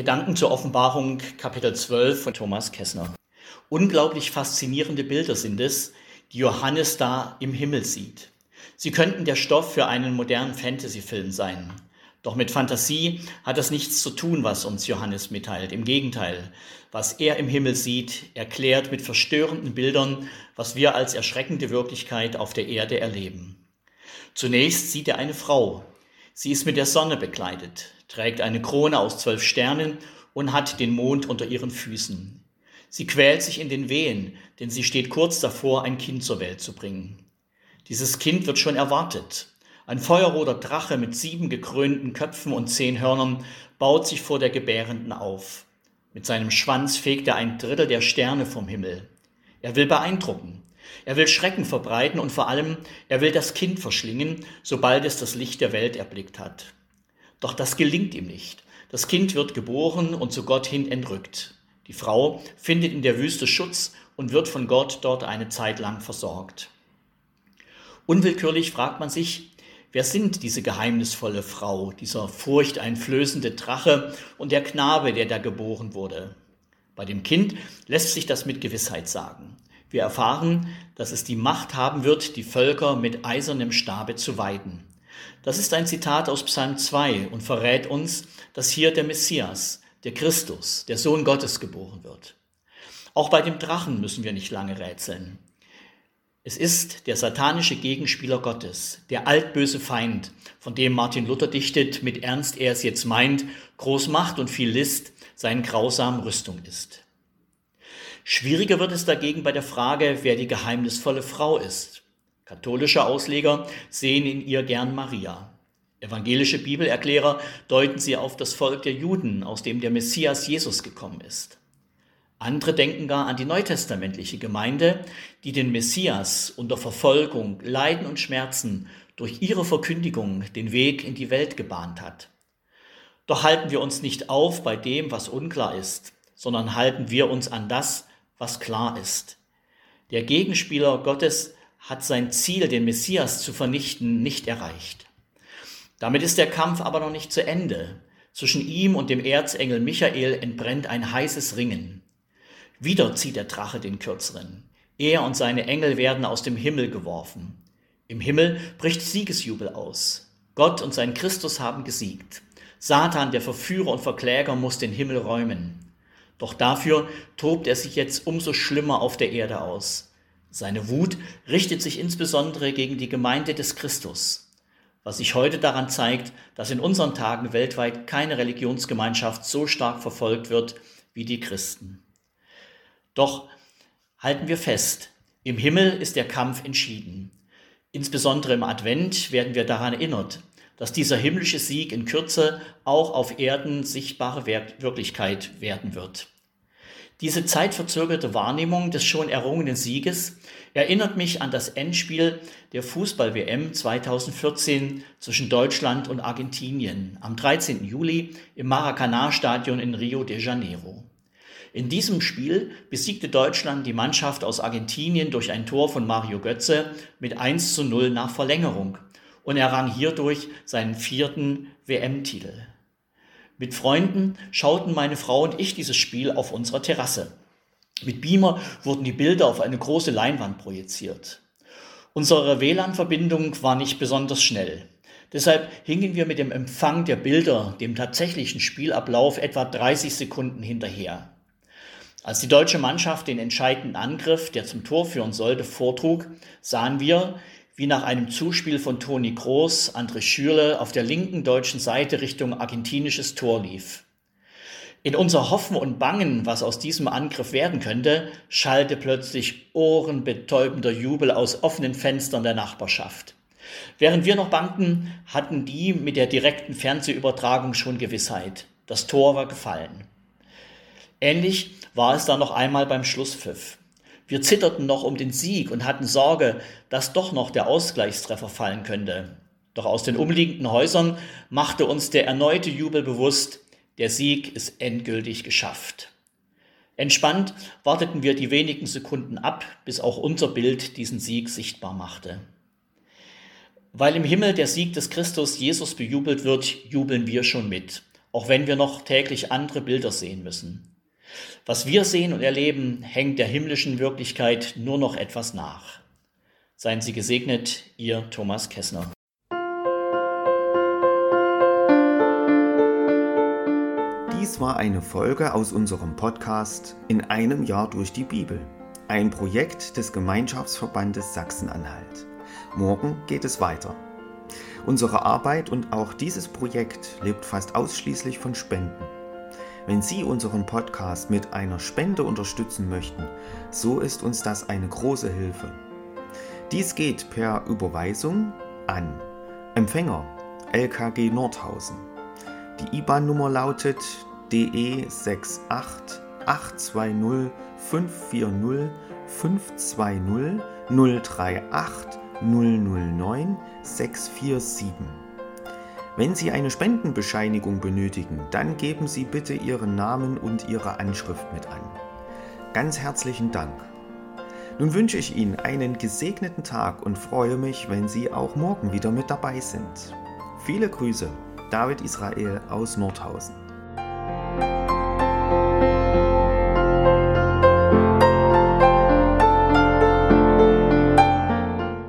Gedanken zur Offenbarung Kapitel 12 von Thomas Kessner. Unglaublich faszinierende Bilder sind es, die Johannes da im Himmel sieht. Sie könnten der Stoff für einen modernen Fantasyfilm sein. Doch mit Fantasie hat das nichts zu tun, was uns Johannes mitteilt. Im Gegenteil, was er im Himmel sieht, erklärt mit verstörenden Bildern, was wir als erschreckende Wirklichkeit auf der Erde erleben. Zunächst sieht er eine Frau. Sie ist mit der Sonne bekleidet, trägt eine Krone aus zwölf Sternen und hat den Mond unter ihren Füßen. Sie quält sich in den Wehen, denn sie steht kurz davor, ein Kind zur Welt zu bringen. Dieses Kind wird schon erwartet. Ein feuerroter Drache mit sieben gekrönten Köpfen und zehn Hörnern baut sich vor der Gebärenden auf. Mit seinem Schwanz fegt er ein Drittel der Sterne vom Himmel. Er will beeindrucken. Er will Schrecken verbreiten und vor allem, er will das Kind verschlingen, sobald es das Licht der Welt erblickt hat. Doch das gelingt ihm nicht. Das Kind wird geboren und zu Gott hin entrückt. Die Frau findet in der Wüste Schutz und wird von Gott dort eine Zeit lang versorgt. Unwillkürlich fragt man sich, Wer sind diese geheimnisvolle Frau, dieser furchteinflößende Drache und der Knabe, der da geboren wurde? Bei dem Kind lässt sich das mit Gewissheit sagen. Wir erfahren, dass es die Macht haben wird, die Völker mit eisernem Stabe zu weiden. Das ist ein Zitat aus Psalm 2 und verrät uns, dass hier der Messias, der Christus, der Sohn Gottes geboren wird. Auch bei dem Drachen müssen wir nicht lange rätseln. Es ist der satanische Gegenspieler Gottes, der altböse Feind, von dem Martin Luther dichtet, mit Ernst er es jetzt meint, groß Macht und viel List sein grausam Rüstung ist. Schwieriger wird es dagegen bei der Frage, wer die geheimnisvolle Frau ist. Katholische Ausleger sehen in ihr gern Maria. Evangelische Bibelerklärer deuten sie auf das Volk der Juden, aus dem der Messias Jesus gekommen ist. Andere denken gar an die neutestamentliche Gemeinde, die den Messias unter Verfolgung, Leiden und Schmerzen durch ihre Verkündigung den Weg in die Welt gebahnt hat. Doch halten wir uns nicht auf bei dem, was unklar ist, sondern halten wir uns an das, was klar ist. Der Gegenspieler Gottes hat sein Ziel, den Messias zu vernichten, nicht erreicht. Damit ist der Kampf aber noch nicht zu Ende. Zwischen ihm und dem Erzengel Michael entbrennt ein heißes Ringen. Wieder zieht der Drache den kürzeren. Er und seine Engel werden aus dem Himmel geworfen. Im Himmel bricht Siegesjubel aus. Gott und sein Christus haben gesiegt. Satan, der Verführer und Verkläger, muss den Himmel räumen. Doch dafür tobt er sich jetzt umso schlimmer auf der Erde aus. Seine Wut richtet sich insbesondere gegen die Gemeinde des Christus, was sich heute daran zeigt, dass in unseren Tagen weltweit keine Religionsgemeinschaft so stark verfolgt wird wie die Christen. Doch halten wir fest, im Himmel ist der Kampf entschieden. Insbesondere im Advent werden wir daran erinnert, dass dieser himmlische Sieg in Kürze auch auf Erden sichtbare Wirklichkeit werden wird. Diese zeitverzögerte Wahrnehmung des schon errungenen Sieges erinnert mich an das Endspiel der Fußball-WM 2014 zwischen Deutschland und Argentinien am 13. Juli im Maracanã-Stadion in Rio de Janeiro. In diesem Spiel besiegte Deutschland die Mannschaft aus Argentinien durch ein Tor von Mario Götze mit 1 zu 0 nach Verlängerung und errang hierdurch seinen vierten WM-Titel. Mit Freunden schauten meine Frau und ich dieses Spiel auf unserer Terrasse. Mit Beamer wurden die Bilder auf eine große Leinwand projiziert. Unsere WLAN-Verbindung war nicht besonders schnell. Deshalb hingen wir mit dem Empfang der Bilder dem tatsächlichen Spielablauf etwa 30 Sekunden hinterher. Als die deutsche Mannschaft den entscheidenden Angriff, der zum Tor führen sollte, vortrug, sahen wir, wie nach einem Zuspiel von Toni Kroos André Schürle auf der linken deutschen Seite Richtung argentinisches Tor lief. In unser Hoffen und Bangen, was aus diesem Angriff werden könnte, schallte plötzlich ohrenbetäubender Jubel aus offenen Fenstern der Nachbarschaft. Während wir noch bangten, hatten die mit der direkten Fernsehübertragung schon Gewissheit. Das Tor war gefallen. Ähnlich war es dann noch einmal beim Schlusspfiff. Wir zitterten noch um den Sieg und hatten Sorge, dass doch noch der Ausgleichstreffer fallen könnte. Doch aus den umliegenden Häusern machte uns der erneute Jubel bewusst, der Sieg ist endgültig geschafft. Entspannt warteten wir die wenigen Sekunden ab, bis auch unser Bild diesen Sieg sichtbar machte. Weil im Himmel der Sieg des Christus Jesus bejubelt wird, jubeln wir schon mit auch wenn wir noch täglich andere Bilder sehen müssen. Was wir sehen und erleben, hängt der himmlischen Wirklichkeit nur noch etwas nach. Seien Sie gesegnet, Ihr Thomas Kessner. Dies war eine Folge aus unserem Podcast In einem Jahr durch die Bibel, ein Projekt des Gemeinschaftsverbandes Sachsen-Anhalt. Morgen geht es weiter. Unsere Arbeit und auch dieses Projekt lebt fast ausschließlich von Spenden. Wenn Sie unseren Podcast mit einer Spende unterstützen möchten, so ist uns das eine große Hilfe. Dies geht per Überweisung an Empfänger LKG Nordhausen. Die IBAN-Nummer lautet DE 68 820 540 520 038 009 647. Wenn Sie eine Spendenbescheinigung benötigen, dann geben Sie bitte Ihren Namen und Ihre Anschrift mit an. Ganz herzlichen Dank. Nun wünsche ich Ihnen einen gesegneten Tag und freue mich, wenn Sie auch morgen wieder mit dabei sind. Viele Grüße, David Israel aus Nordhausen.